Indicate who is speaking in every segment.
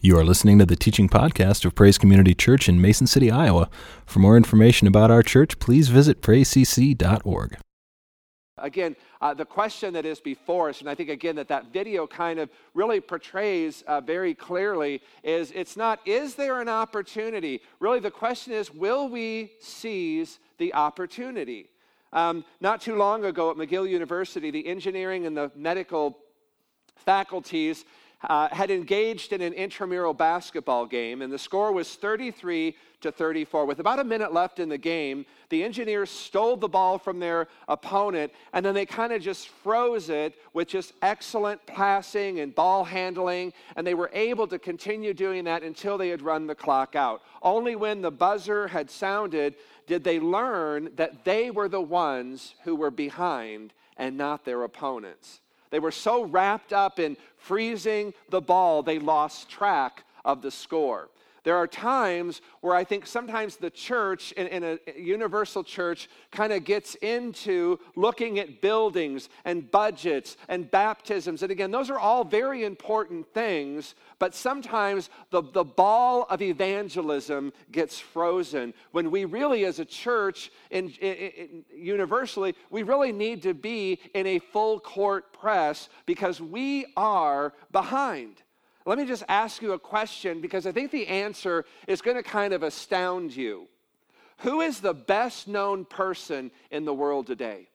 Speaker 1: You are listening to the teaching podcast of Praise Community Church in Mason City, Iowa. For more information about our church, please visit praisecc.org.
Speaker 2: Again, uh, the question that is before us, and I think again that that video kind of really portrays uh, very clearly, is it's not, is there an opportunity? Really, the question is, will we seize the opportunity? Um, not too long ago at McGill University, the engineering and the medical faculties uh, had engaged in an intramural basketball game, and the score was 33 to 34. With about a minute left in the game, the engineers stole the ball from their opponent, and then they kind of just froze it with just excellent passing and ball handling, and they were able to continue doing that until they had run the clock out. Only when the buzzer had sounded did they learn that they were the ones who were behind and not their opponents. They were so wrapped up in freezing the ball, they lost track of the score. There are times where I think sometimes the church, in, in a universal church, kind of gets into looking at buildings and budgets and baptisms. And again, those are all very important things, but sometimes the, the ball of evangelism gets frozen when we really, as a church, in, in, universally, we really need to be in a full court press because we are behind. Let me just ask you a question because I think the answer is going to kind of astound you. Who is the best known person in the world today?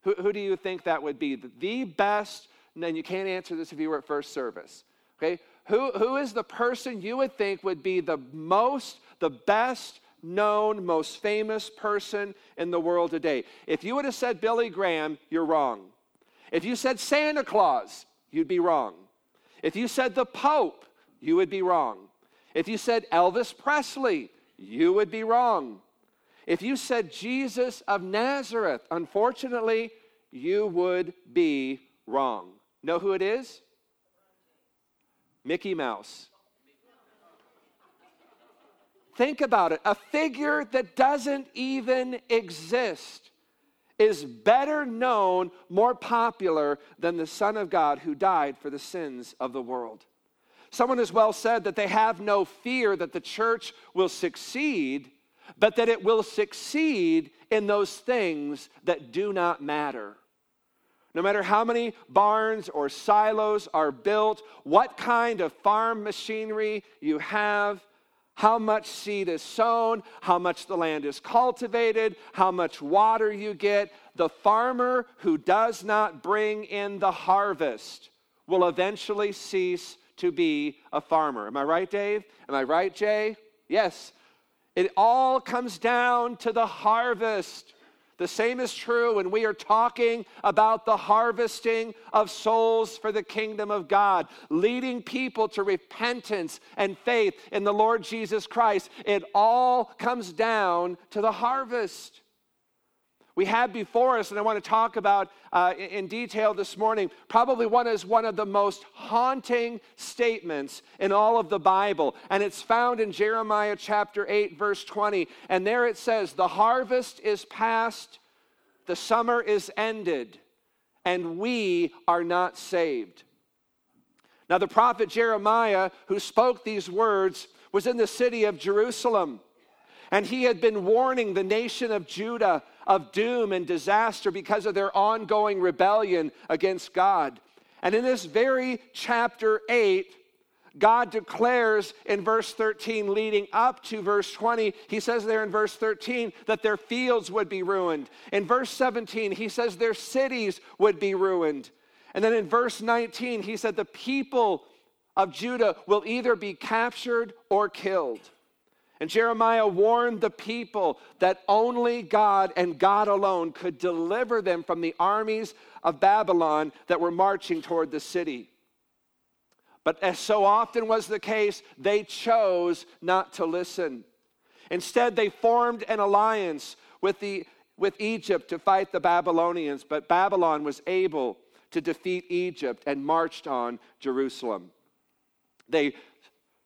Speaker 2: Who, who do you think that would be? The best, and you can't answer this if you were at first service. Okay? Who, who is the person you would think would be the most, the best known, most famous person in the world today? If you would have said Billy Graham, you're wrong. If you said Santa Claus, you'd be wrong. If you said the Pope, you would be wrong. If you said Elvis Presley, you would be wrong. If you said Jesus of Nazareth, unfortunately, you would be wrong. Know who it is? Mickey Mouse. Think about it a figure that doesn't even exist is better known, more popular than the Son of God who died for the sins of the world. Someone has well said that they have no fear that the church will succeed, but that it will succeed in those things that do not matter. No matter how many barns or silos are built, what kind of farm machinery you have, how much seed is sown, how much the land is cultivated, how much water you get. The farmer who does not bring in the harvest will eventually cease to be a farmer. Am I right, Dave? Am I right, Jay? Yes. It all comes down to the harvest. The same is true when we are talking about the harvesting of souls for the kingdom of God, leading people to repentance and faith in the Lord Jesus Christ. It all comes down to the harvest. We have before us, and I want to talk about uh, in detail this morning, probably one is one of the most haunting statements in all of the Bible. And it's found in Jeremiah chapter 8, verse 20. And there it says, The harvest is past, the summer is ended, and we are not saved. Now, the prophet Jeremiah, who spoke these words, was in the city of Jerusalem. And he had been warning the nation of Judah of doom and disaster because of their ongoing rebellion against God. And in this very chapter 8, God declares in verse 13, leading up to verse 20, he says there in verse 13 that their fields would be ruined. In verse 17, he says their cities would be ruined. And then in verse 19, he said the people of Judah will either be captured or killed. And Jeremiah warned the people that only God and God alone could deliver them from the armies of Babylon that were marching toward the city. But as so often was the case, they chose not to listen. Instead, they formed an alliance with, the, with Egypt to fight the Babylonians, but Babylon was able to defeat Egypt and marched on Jerusalem. They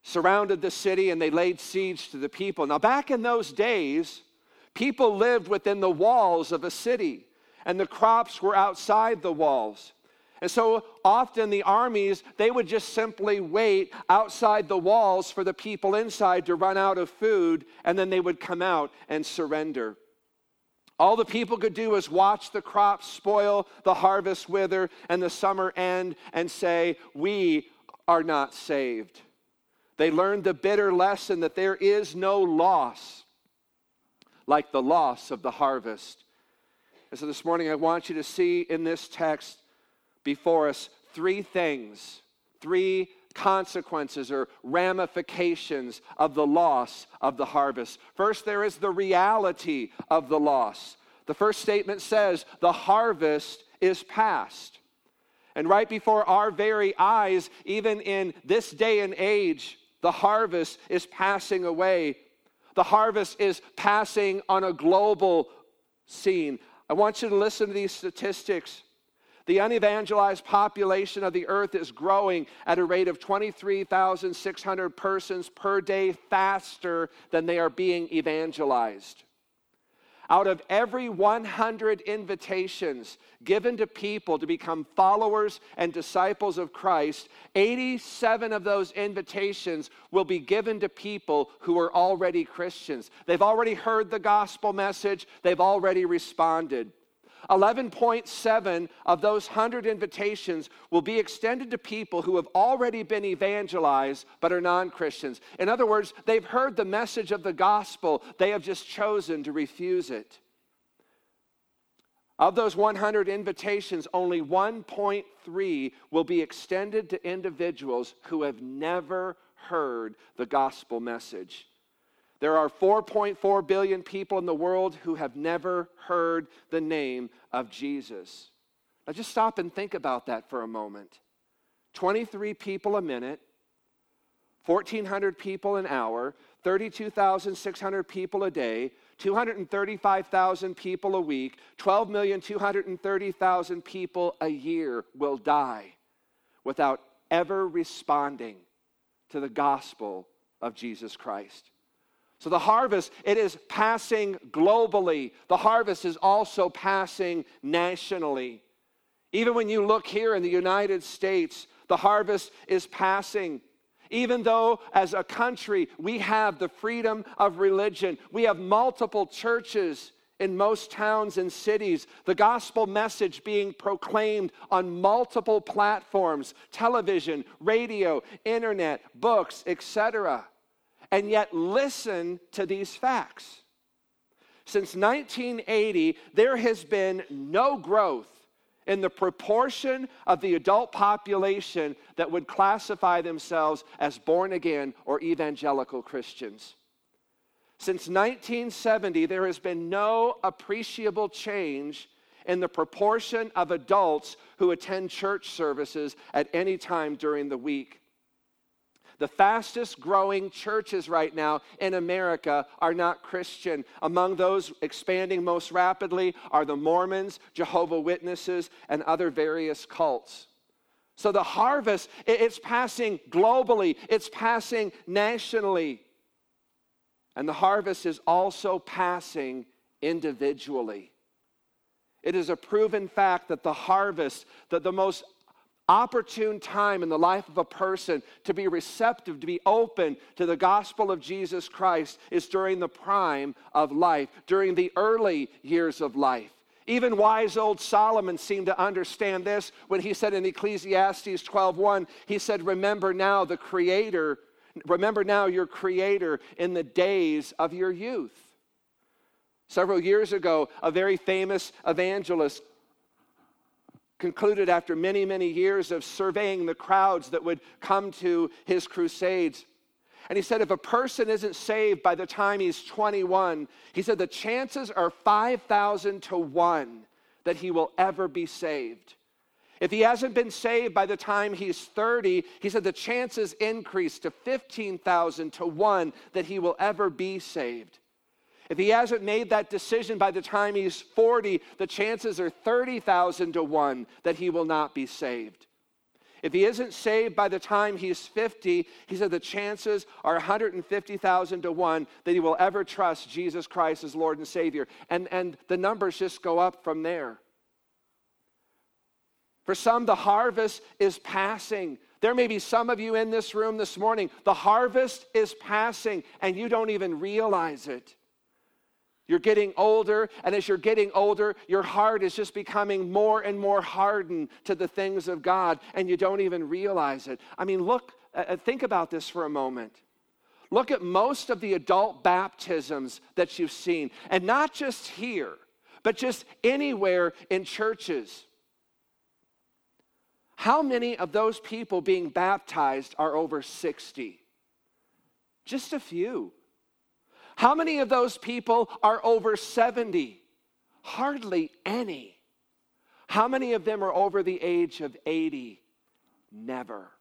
Speaker 2: surrounded the city and they laid siege to the people. Now, back in those days, people lived within the walls of a city, and the crops were outside the walls. And so often the armies, they would just simply wait outside the walls for the people inside to run out of food, and then they would come out and surrender. All the people could do was watch the crops spoil, the harvest wither, and the summer end, and say, We are not saved. They learned the bitter lesson that there is no loss like the loss of the harvest. And so this morning, I want you to see in this text before us three things, three consequences or ramifications of the loss of the harvest. First, there is the reality of the loss. The first statement says, The harvest is past. And right before our very eyes, even in this day and age, the harvest is passing away. The harvest is passing on a global scene. I want you to listen to these statistics. The unevangelized population of the earth is growing at a rate of 23,600 persons per day faster than they are being evangelized. Out of every 100 invitations given to people to become followers and disciples of Christ, 87 of those invitations will be given to people who are already Christians. They've already heard the gospel message, they've already responded. 11.7 of those 100 invitations will be extended to people who have already been evangelized but are non Christians. In other words, they've heard the message of the gospel, they have just chosen to refuse it. Of those 100 invitations, only 1.3 will be extended to individuals who have never heard the gospel message. There are 4.4 billion people in the world who have never heard the name of Jesus. Now just stop and think about that for a moment. 23 people a minute, 1,400 people an hour, 32,600 people a day, 235,000 people a week, 12,230,000 people a year will die without ever responding to the gospel of Jesus Christ. So the harvest, it is passing globally. The harvest is also passing nationally. Even when you look here in the United States, the harvest is passing. Even though, as a country, we have the freedom of religion, we have multiple churches in most towns and cities, the gospel message being proclaimed on multiple platforms television, radio, internet, books, etc and yet listen to these facts. Since 1980, there has been no growth in the proportion of the adult population that would classify themselves as born again or evangelical Christians. Since 1970, there has been no appreciable change in the proportion of adults who attend church services at any time during the week. The fastest growing churches right now in America are not Christian. Among those expanding most rapidly are the Mormons, Jehovah Witnesses, and other various cults. So the harvest, it's passing globally, it's passing nationally. And the harvest is also passing individually. It is a proven fact that the harvest, that the most opportune time in the life of a person to be receptive, to be open to the gospel of Jesus Christ is during the prime of life, during the early years of life. Even wise old Solomon seemed to understand this when he said in Ecclesiastes 12:1, he said, "Remember now the creator, remember now your creator in the days of your youth." Several years ago, a very famous evangelist concluded after many, many years of surveying the crowds that would come to his crusades. And he said, if a person isn't saved by the time he's 21, he said the chances are 5,000 to 1 that he will ever be saved. If he hasn't been saved by the time he's 30, he said the chances increase to 15,000 to 1 that he will ever be saved. If he hasn't made that decision by the time he's 40, the chances are 30,000 to 1 that he will not be saved. If he isn't saved by the time he's 50, he said the chances are 150,000 to 1 that he will ever trust Jesus Christ as Lord and Savior. And, and the numbers just go up from there. For some, the harvest is passing. There may be some of you in this room this morning. The harvest is passing, and you don't even realize it. You're getting older, and as you're getting older, your heart is just becoming more and more hardened to the things of God, and you don't even realize it. I mean, look, uh, uh think about this for a moment. Look at most of the adult baptisms that you've seen, and not just here, but just anywhere in churches. How many of those people being baptized are over 60? Just a few. How many of those people are over 70? Hardly any. How many of them are over the age of 80? Never.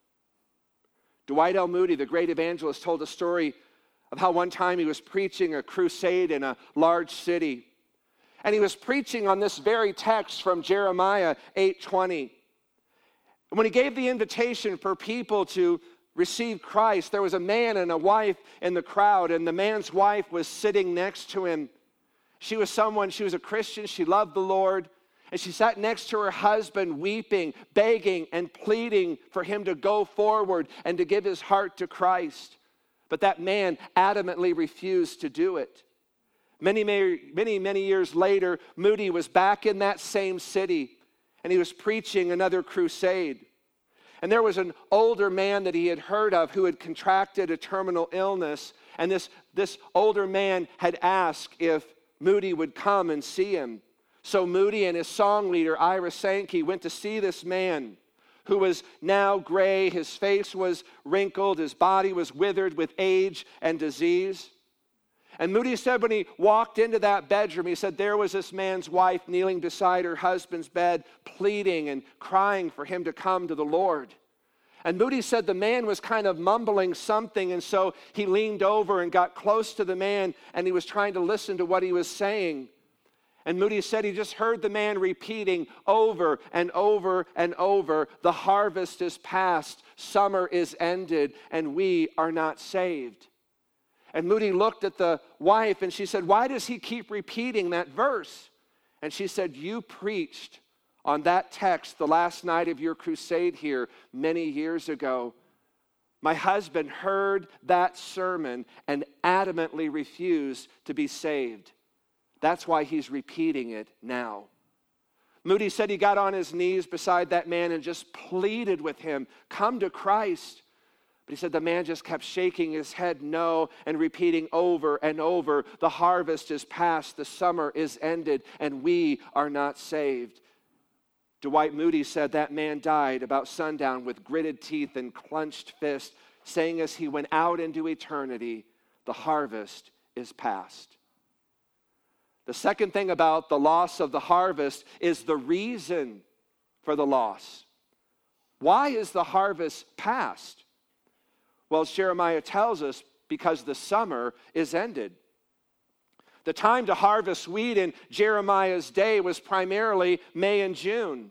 Speaker 2: Dwight L. Moody, the great evangelist, told a story of how one time he was preaching a crusade in a large city. And he was preaching on this very text from Jeremiah 8:20. And when he gave the invitation for people to receive Christ, there was a man and a wife in the crowd, and the man's wife was sitting next to him. She was someone, she was a Christian, she loved the Lord, and she sat next to her husband, weeping, begging, and pleading for him to go forward and to give his heart to Christ. But that man adamantly refused to do it. Many, many, many years later, Moody was back in that same city and he was preaching another crusade. And there was an older man that he had heard of who had contracted a terminal illness. And this, this older man had asked if Moody would come and see him. So Moody and his song leader, Ira Sankey, went to see this man who was now gray. His face was wrinkled, his body was withered with age and disease. And Moody said when he walked into that bedroom, he said there was this man's wife kneeling beside her husband's bed, pleading and crying for him to come to the Lord. And Moody said the man was kind of mumbling something, and so he leaned over and got close to the man, and he was trying to listen to what he was saying. And Moody said he just heard the man repeating over and over and over the harvest is past, summer is ended, and we are not saved. And Moody looked at the wife and she said, Why does he keep repeating that verse? And she said, You preached on that text the last night of your crusade here many years ago. My husband heard that sermon and adamantly refused to be saved. That's why he's repeating it now. Moody said he got on his knees beside that man and just pleaded with him, Come to Christ. But he said the man just kept shaking his head no and repeating over and over the harvest is past, the summer is ended, and we are not saved. Dwight Moody said that man died about sundown with gritted teeth and clenched fist, saying as he went out into eternity, the harvest is past. The second thing about the loss of the harvest is the reason for the loss. Why is the harvest past? Well, Jeremiah tells us, because the summer is ended. The time to harvest wheat in Jeremiah's day was primarily May and June.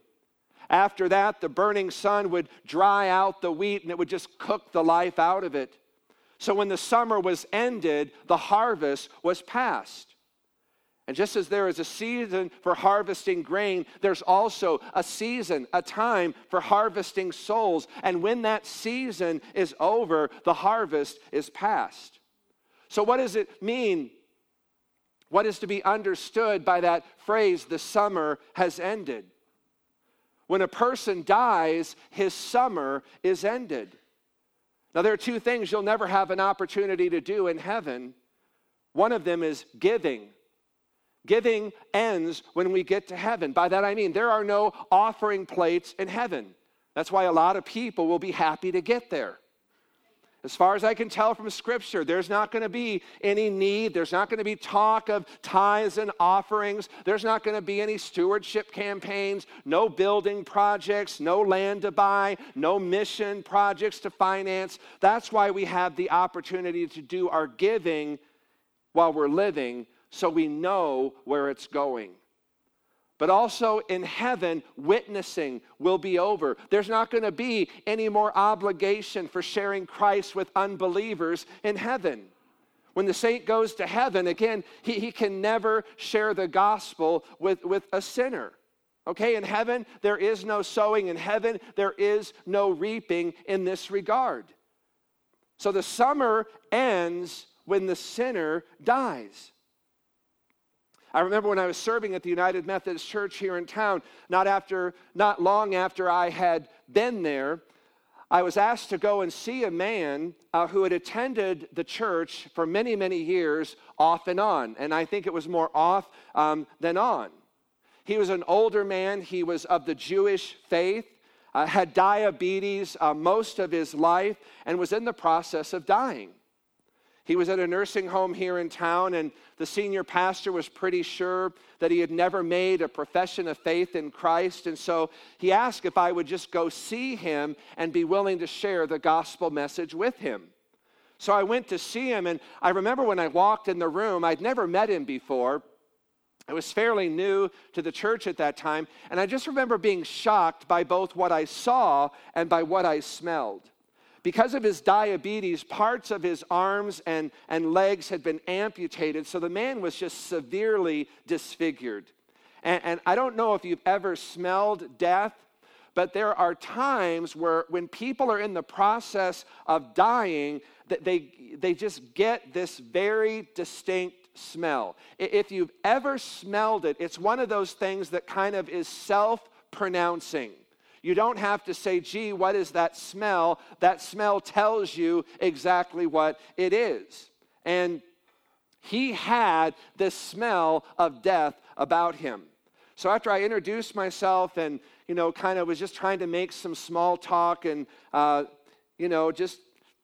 Speaker 2: After that, the burning sun would dry out the wheat and it would just cook the life out of it. So when the summer was ended, the harvest was past. And just as there is a season for harvesting grain, there's also a season, a time for harvesting souls. And when that season is over, the harvest is past. So, what does it mean? What is to be understood by that phrase, the summer has ended? When a person dies, his summer is ended. Now, there are two things you'll never have an opportunity to do in heaven. One of them is giving. Giving ends when we get to heaven. By that I mean there are no offering plates in heaven. That's why a lot of people will be happy to get there. As far as I can tell from Scripture, there's not going to be any need. There's not going to be talk of tithes and offerings. There's not going to be any stewardship campaigns, no building projects, no land to buy, no mission projects to finance. That's why we have the opportunity to do our giving while we're living so we know where it's going. But also in heaven, witnessing will be over. There's not going to be any more obligation for sharing Christ with unbelievers in heaven. When the saint goes to heaven, again, he, he can never share the gospel with, with a sinner. Okay, in heaven, there is no sowing. In heaven, there is no reaping in this regard. So the summer ends when the sinner dies. I remember when I was serving at the United Methodist Church here in town, not after not long after I had been there, I was asked to go and see a man uh, who had attended the church for many, many years, off and on. And I think it was more off um, than on. He was an older man, he was of the Jewish faith, uh, had diabetes uh, most of his life, and was in the process of dying. He was at a nursing home here in town, and the senior pastor was pretty sure that he had never made a profession of faith in Christ. And so he asked if I would just go see him and be willing to share the gospel message with him. So I went to see him, and I remember when I walked in the room, I'd never met him before. I was fairly new to the church at that time, and I just remember being shocked by both what I saw and by what I smelled. Because of his diabetes, parts of his arms and, and legs had been amputated, so the man was just severely disfigured. And, and I don't know if you've ever smelled death, but there are times where when people are in the process of dying, that they, they just get this very distinct smell. If you've ever smelled it, it's one of those things that kind of is self pronouncing. You don't have to say, gee, what is that smell? That smell tells you exactly what it is. And he had this smell of death about him. So after I introduced myself and, you know, kind of was just trying to make some small talk and, uh, you know, just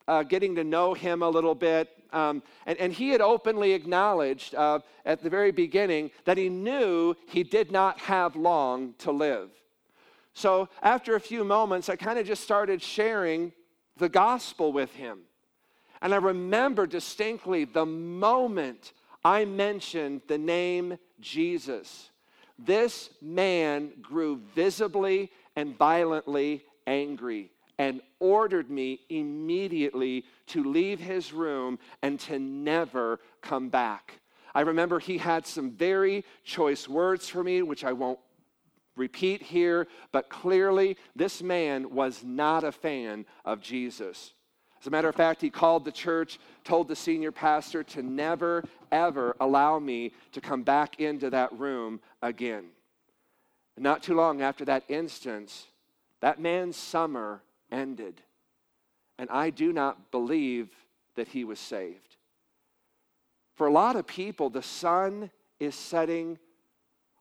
Speaker 2: uh, getting to know him a little bit. Um, and, and, he had openly acknowledged uh, at the very beginning that he knew he did not have long to live. So after a few moments, I kind of just started sharing the gospel with him. And I remember distinctly the moment I mentioned the name Jesus. This man grew visibly and violently angry and ordered me immediately to leave his room and to never come back. I remember he had some very choice words for me, which I won't repeat here, but clearly this man was not a fan of Jesus. As a matter of fact, he called the church, told the senior pastor to never, ever allow me to come back into that room again. not too long after that instance, that man's summer ended. And I do not believe that he was saved. For a lot of people, the sun is setting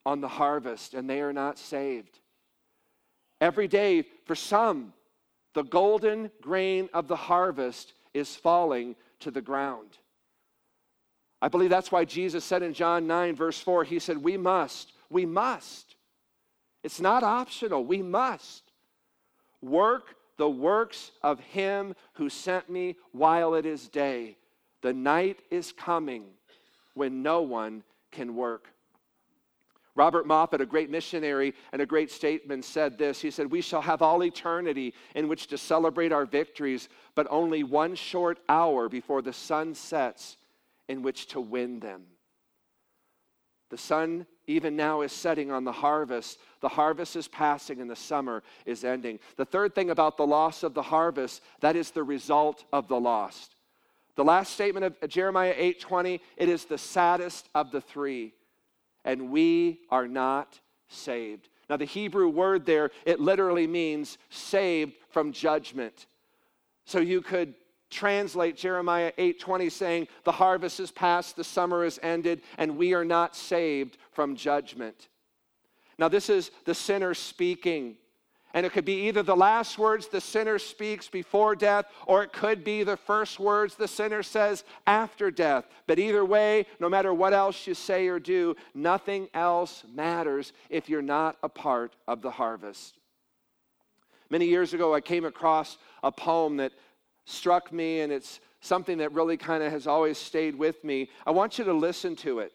Speaker 2: on the harvest and they are not saved. Every day, for some, the golden grain of the harvest is falling to the ground. I believe that's why Jesus said in John 9, verse 4, He said, We must, we must. It's not optional, we must work the works of Him who sent me while it is day. The night is coming when no one can work. Robert Moffat, a great missionary and a great statesman, said this. He said, We shall have all eternity in which to celebrate our victories, but only one short hour before the sun sets in which to win them. The sun, even now, is setting on the harvest. The harvest is passing and the summer is ending. The third thing about the loss of the harvest, that is the result of the lost. The last statement of Jeremiah 8:20, it is the saddest of the three and we are not saved. Now, the Hebrew word there, it literally means saved from judgment. So you could translate Jeremiah 8:20 saying, "The harvest is past, the summer is ended, and we are not saved from judgment." Now, this is the sinner speaking. And it could be either the last words the sinner speaks before death, or it could be the first words the sinner says after death. But either way, no matter what else you say or do, nothing else matters if you're not a part of the harvest. Many years ago, I came across a poem that struck me, and it's something that really kind of has always stayed with me. I want you to listen to it.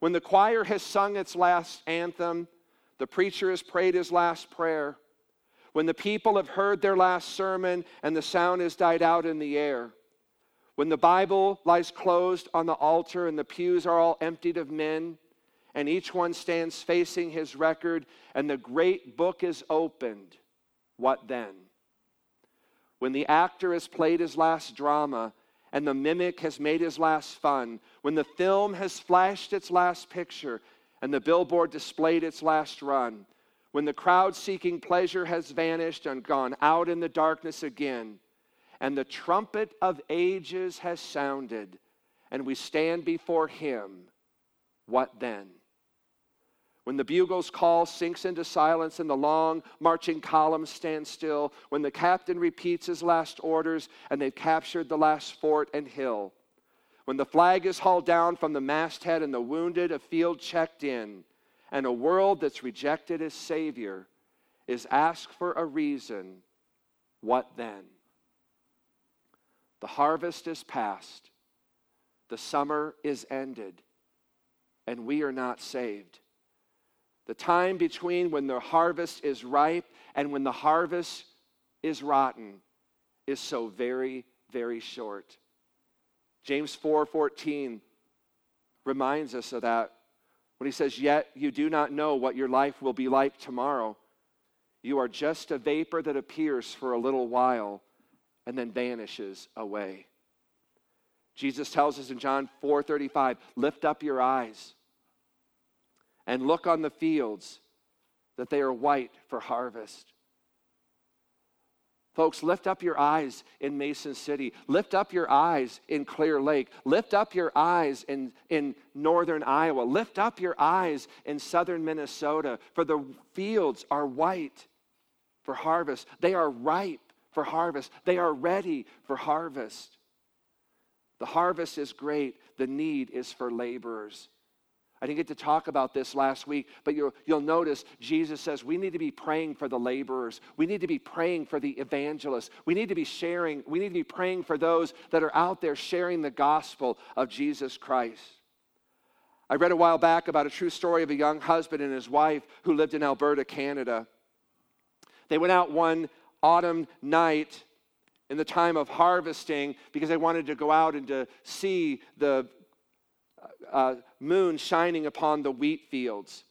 Speaker 2: When the choir has sung its last anthem, the preacher has prayed his last prayer. When the people have heard their last sermon and the sound has died out in the air. When the Bible lies closed on the altar and the pews are all emptied of men, and each one stands facing his record, and the great book is opened, what then? When the actor has played his last drama, and the mimic has made his last fun, when the film has flashed its last picture, and the billboard displayed its last run, when the crowd seeking pleasure has vanished and gone out in the darkness again, and the trumpet of ages has sounded, and we stand before him, what then? When the bugle's call sinks into silence and the long marching columns stand still, when the captain repeats his last orders and they've captured the last fort and hill, when the flag is hauled down from the masthead and the wounded a field checked in, and a world that's rejected his Savior is asked for a reason, what then? The harvest is past, the summer is ended, and we are not saved. The time between when the harvest is ripe and when the harvest is rotten is so very, very short. James 4:14 reminds us of that when he says, Yet you do not know what your life will be like tomorrow. You are just a vapor that appears for a little while and then vanishes away. Jesus tells us in John 4:35, lift up your eyes and look on the fields that they are white for harvest. Folks, lift up your eyes in Mason City. Lift up your eyes in Clear Lake. Lift up your eyes in, in northern Iowa. Lift up your eyes in southern Minnesota, for the fields are white for harvest. They are ripe for harvest. They are ready for harvest. The harvest is great, the need is for laborers. I didn't get to talk about this last week, but you'll, you'll notice Jesus says we need to be praying for the laborers. We need to be praying for the evangelists. We need to be sharing, we need to be praying for those that are out there sharing the gospel of Jesus Christ. I read a while back about a true story of a young husband and his wife who lived in Alberta, Canada. They went out one autumn night in the time of harvesting because they wanted to go out and to see the uh, moon shining upon the wheat fields.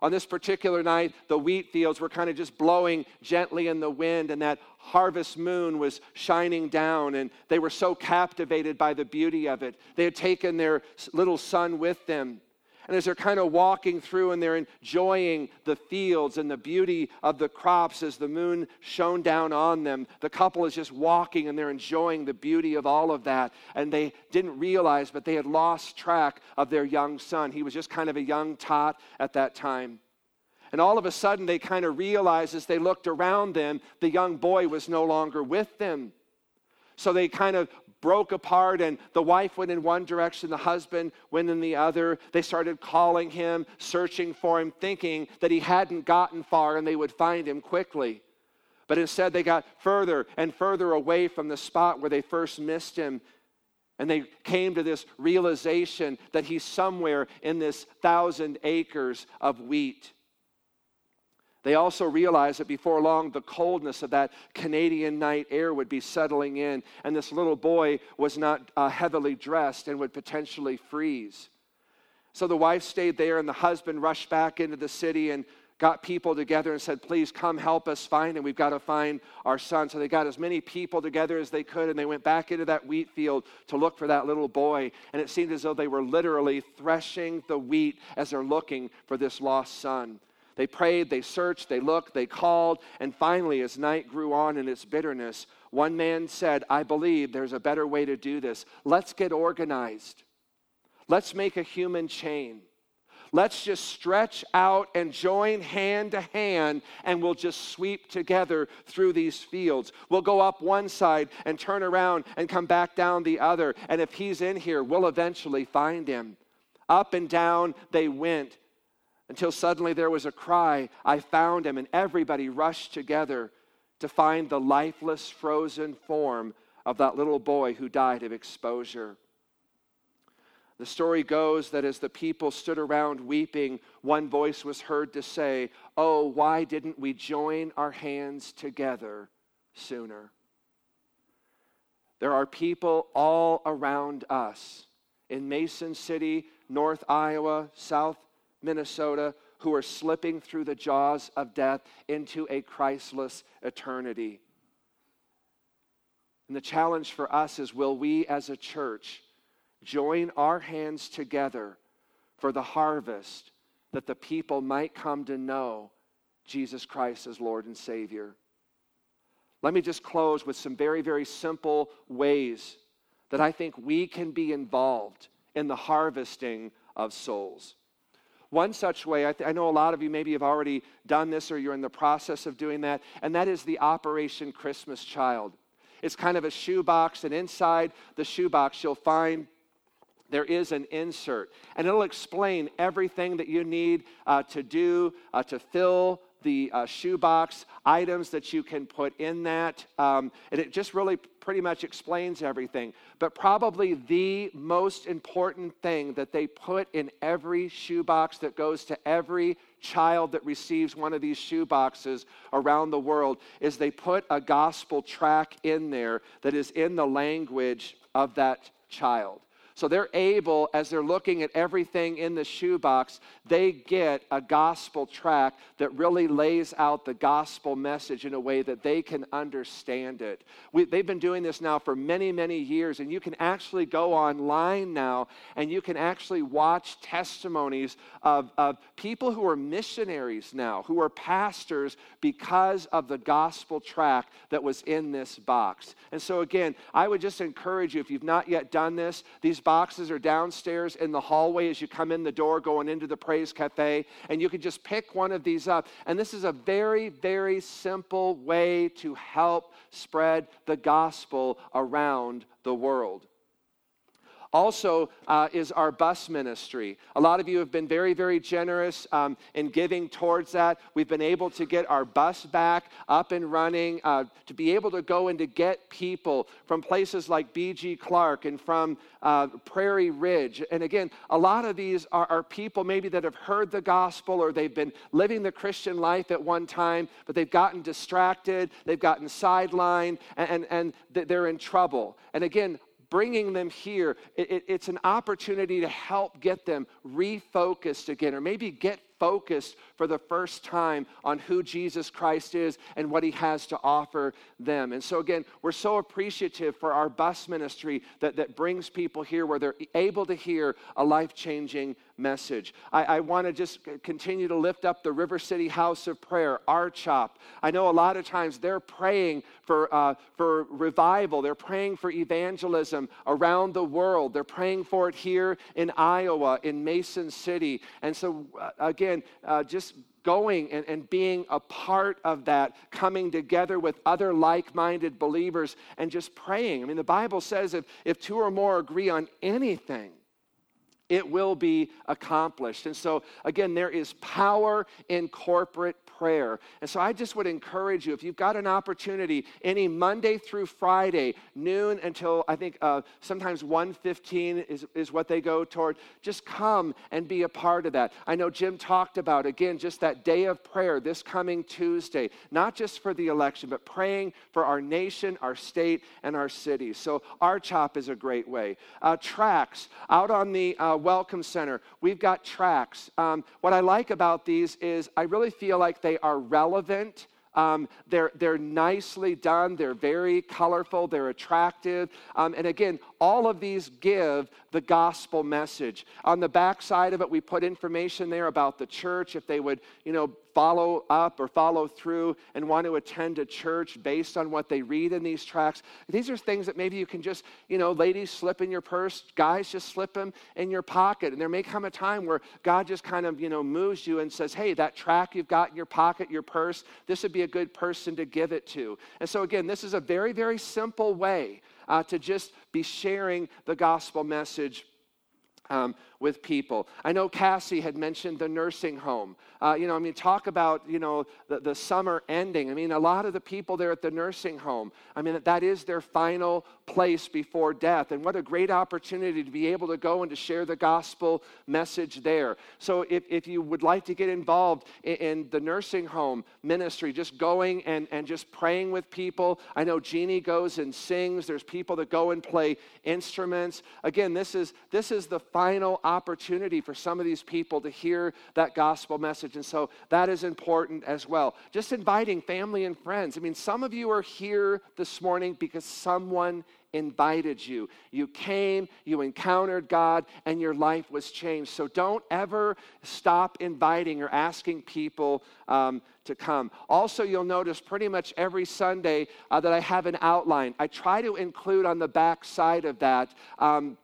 Speaker 2: On this particular night, the wheat fields were kind of just blowing gently in the wind, and that harvest moon was shining down, and they were so captivated by the beauty of it. They had taken their little son with them. And as they're kind of walking through and they're enjoying the fields and the beauty of the crops as the moon shone down on them, the couple is just walking and they're enjoying the beauty of all of that. And they didn't realize, but they had lost track of their young son. He was just kind of a young tot at that time. And all of a sudden, they kind of realized as they looked around them, the young boy was no longer with them. So they kind of broke apart, and the wife went in one direction, the husband went in the other. They started calling him, searching for him, thinking that he hadn't gotten far and they would find him quickly. But instead, they got further and further away from the spot where they first missed him. And they came to this realization that he's somewhere in this thousand acres of wheat. They also realized that before long, the coldness of that Canadian night air would be settling in, and this little boy was not uh, heavily dressed and would potentially freeze. So the wife stayed there, and the husband rushed back into the city and got people together and said, Please come help us find him. We've got to find our son. So they got as many people together as they could, and they went back into that wheat field to look for that little boy. And it seemed as though they were literally threshing the wheat as they're looking for this lost son. They prayed, they searched, they looked, they called, and finally, as night grew on in its bitterness, one man said, I believe there's a better way to do this. Let's get organized. Let's make a human chain. Let's just stretch out and join hand to hand, and we'll just sweep together through these fields. We'll go up one side and turn around and come back down the other. And if he's in here, we'll eventually find him. Up and down they went until suddenly there was a cry, I found him, and everybody rushed together to find the lifeless, frozen form of that little boy who died of exposure. The story goes that as the people stood around weeping, one voice was heard to say, Oh, why didn't we join our hands together sooner? There are people all around us in Mason City, North Iowa, South Minnesota, who are slipping through the jaws of death into a Christless eternity. And the challenge for us is will we as a church join our hands together for the harvest that the people might come to know Jesus Christ as Lord and Savior? Let me just close with some very, very simple ways that I think we can be involved in the harvesting of souls. One such way, I, th- I, know a lot of you maybe have already done this or you're in the process of doing that, and that is the Operation Christmas Child. It's kind of a shoebox, and inside the shoebox, you'll find there is an insert, and it'll explain everything that you need uh, to do uh, to fill the uh, shoebox, items that you can put in that. Um, and it just really pretty much explains everything. But probably the most important thing that they put in every shoebox that goes to every child that receives one of these shoeboxes around the world is they put a gospel track in there that is in the language of that child. So they're able, as they're looking at everything in the shoebox, they get a gospel track that really lays out the gospel message in a way that they can understand it. We, they've been doing this now for many, many years, and you can actually go online now and you can actually watch testimonies of, of people who are missionaries now, who are pastors because of the gospel track that was in this box. And so, again, I would just encourage you, if you've not yet done this, these boxes are downstairs in the hallway as you come in the door going into the Praise Cafe, and you can just pick one of these up. And this is a very, very simple way to help spread the gospel around the world also uh, is our bus ministry. A lot of you have been very, very generous um, in giving towards that. We've been able to get our bus back up and running, uh, to be able to go and to get people from places like BG Clark and from uh, Prairie Ridge. And again, a lot of these are, are people maybe that have heard the gospel or they've been living the Christian life at one time, but they've gotten distracted, they've gotten sidelined, and, and, and they're in trouble. And again, bringing them here, it, it, it's an opportunity to help get them refocused again, or maybe get focused for the first time on who Jesus Christ is and what he has to offer them. And so, again, we're so appreciative for our bus ministry that, that brings people here where they're able to hear a life changing message. I, I want to just continue to lift up the River City House of Prayer, our CHOP. I know a lot of times they're praying for, uh, for revival, they're praying for evangelism around the world, they're praying for it here in Iowa, in Mason City. And so, uh, again, uh, just going and, and being a part of that, coming together with other like minded believers and just praying. I mean, the Bible says if, if two or more agree on anything, it will be accomplished. And so, again, there is power in corporate prayer. And so I just would encourage you, if you've got an opportunity, any Monday through Friday, noon until I think uh, sometimes 1.15 is, is what they go toward, just come and be a part of that. I know Jim talked about, again, just that day of prayer this coming Tuesday, not just for the election, but praying for our nation, our state, and our city. So our chop is a great way. Uh, tracks out on the uh, Welcome Center, we've got tracks. Um, what I like about these is I really feel like they are relevant. Um, they're, they're nicely done. They're very colorful. They're attractive. Um, and again, all of these give the gospel message. On the back side of it, we put information there about the church, if they would, you know, follow up or follow through and want to attend a church based on what they read in these tracks. These are things that maybe you can just, you know, ladies slip in your purse, guys just slip them in your pocket. And there may come a time where God just kind of, you know, moves you and says, hey, that track you've got in your pocket, your purse, this would be a good person to give it to. And so, again, this is a very, very simple way uh, to just be sharing the gospel message um, with people. I know Cassie had mentioned the nursing home. Uh, you know, I mean, talk about, you know, the, the summer ending. I mean, a lot of the people there at the nursing home, I mean, that is their final place before death. And what a great opportunity to be able to go and to share the gospel message there. So if, if you would like to get involved in, in the nursing home ministry, just going and, and just praying with people. I know Jeannie goes and sings. There's people that go and play instruments. Again, this is, this is the final opportunity for some of these people to hear that gospel message. And so that is important as well. Just inviting family and friends. I mean, some of you are here this morning because someone invited you. You came, you encountered God, and your life was changed. So don't ever stop inviting or asking people um, to come. Also, you'll notice pretty much every Sunday uh, that I have an outline. I try to include on the back side of that. Um,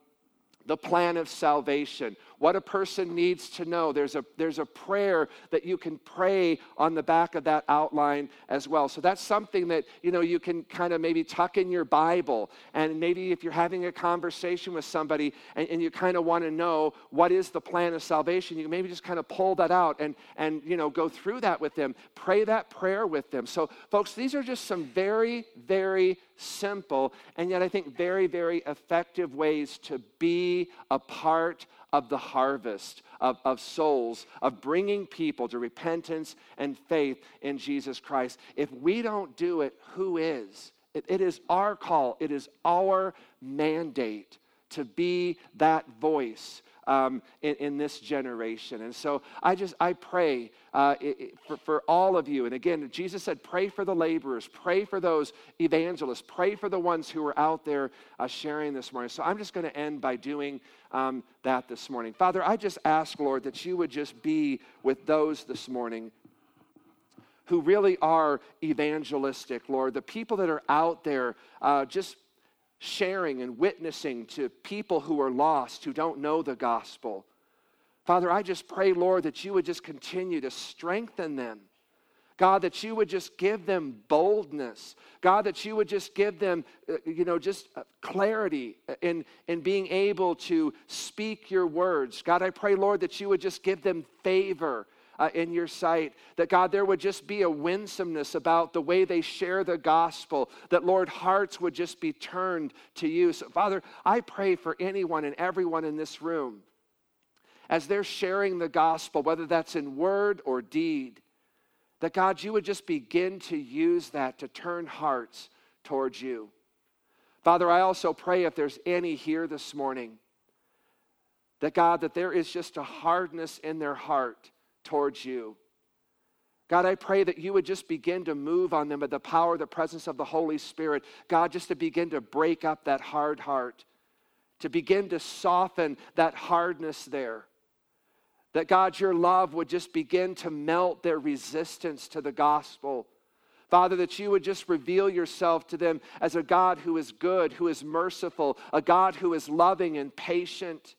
Speaker 2: the plan of salvation what a person needs to know. There's a, there's a prayer that you can pray on the back of that outline as well. So that's something that, you know, you can kind of maybe tuck in your Bible. And maybe if you're having a conversation with somebody and, and you kind of want to know what is the plan of salvation, you maybe just kind of pull that out and, and, you know, go through that with them. Pray that prayer with them. So, folks, these are just some very, very simple and yet I think very, very effective ways to be a part of the harvest of, of souls, of bringing people to repentance and faith in Jesus Christ. If we don't do it, who is? it, it is our call, it is our mandate to be that voice um, in, in, this generation. And so I just, I pray uh, it, for, for all of you. And again, Jesus said, pray for the laborers, pray for those evangelists, pray for the ones who are out there uh, sharing this morning. So I'm just going to end by doing um, that this morning. Father, I just ask, Lord, that you would just be with those this morning who really are evangelistic, Lord, the people that are out there uh, just sharing and witnessing to people who are lost, who don't know the gospel. Father, I just pray, Lord, that you would just continue to strengthen them. God, that you would just give them boldness. God, that you would just give them, uh, you know, just uh, clarity in, in being able to speak your words. God, I pray, Lord, that you would just give them favor uh, in your sight. That God, there would just be a winsomeness about the way they share the gospel. That, Lord, hearts would just be turned to you. So, Father, I pray for anyone and everyone in this room as they're sharing the gospel, whether that's in word or deed, that God, you would just begin to use that to turn hearts towards you. Father, I also pray if there's any here this morning, that God, that there is just a hardness in their heart towards you. God, I pray that you would just begin to move on them with the power, the presence of the Holy Spirit. God, just to begin to break up that hard heart, to begin to soften that hardness there. That God, your love would just begin to melt their resistance to the gospel. Father, that you would just reveal yourself to them as a God who is good, who is merciful, a God who is loving and patient.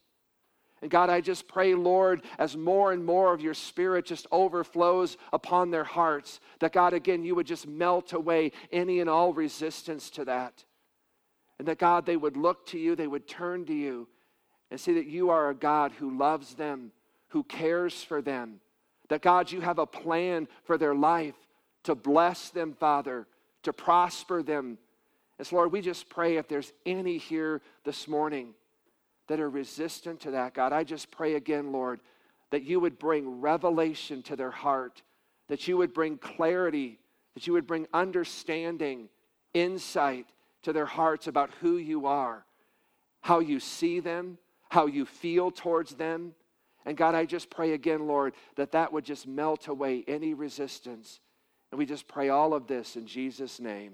Speaker 2: And God, I just pray, Lord, as more and more of your spirit just overflows upon their hearts, that God, again, you would just melt away any and all resistance to that. And that, God, they would look to you, they would turn to you, and see that you are a God who loves them, who cares for them. That, God, you have a plan for their life to bless them, Father, to prosper them. As Lord, we just pray if there's any here this morning that are resistant to that, God, I just pray again, Lord, that you would bring revelation to their heart, that you would bring clarity, that you would bring understanding, insight to their hearts about who you are, how you see them, how you feel towards them. And God, I just pray again, Lord, that that would just melt away any resistance. And we just pray all of this in Jesus' name.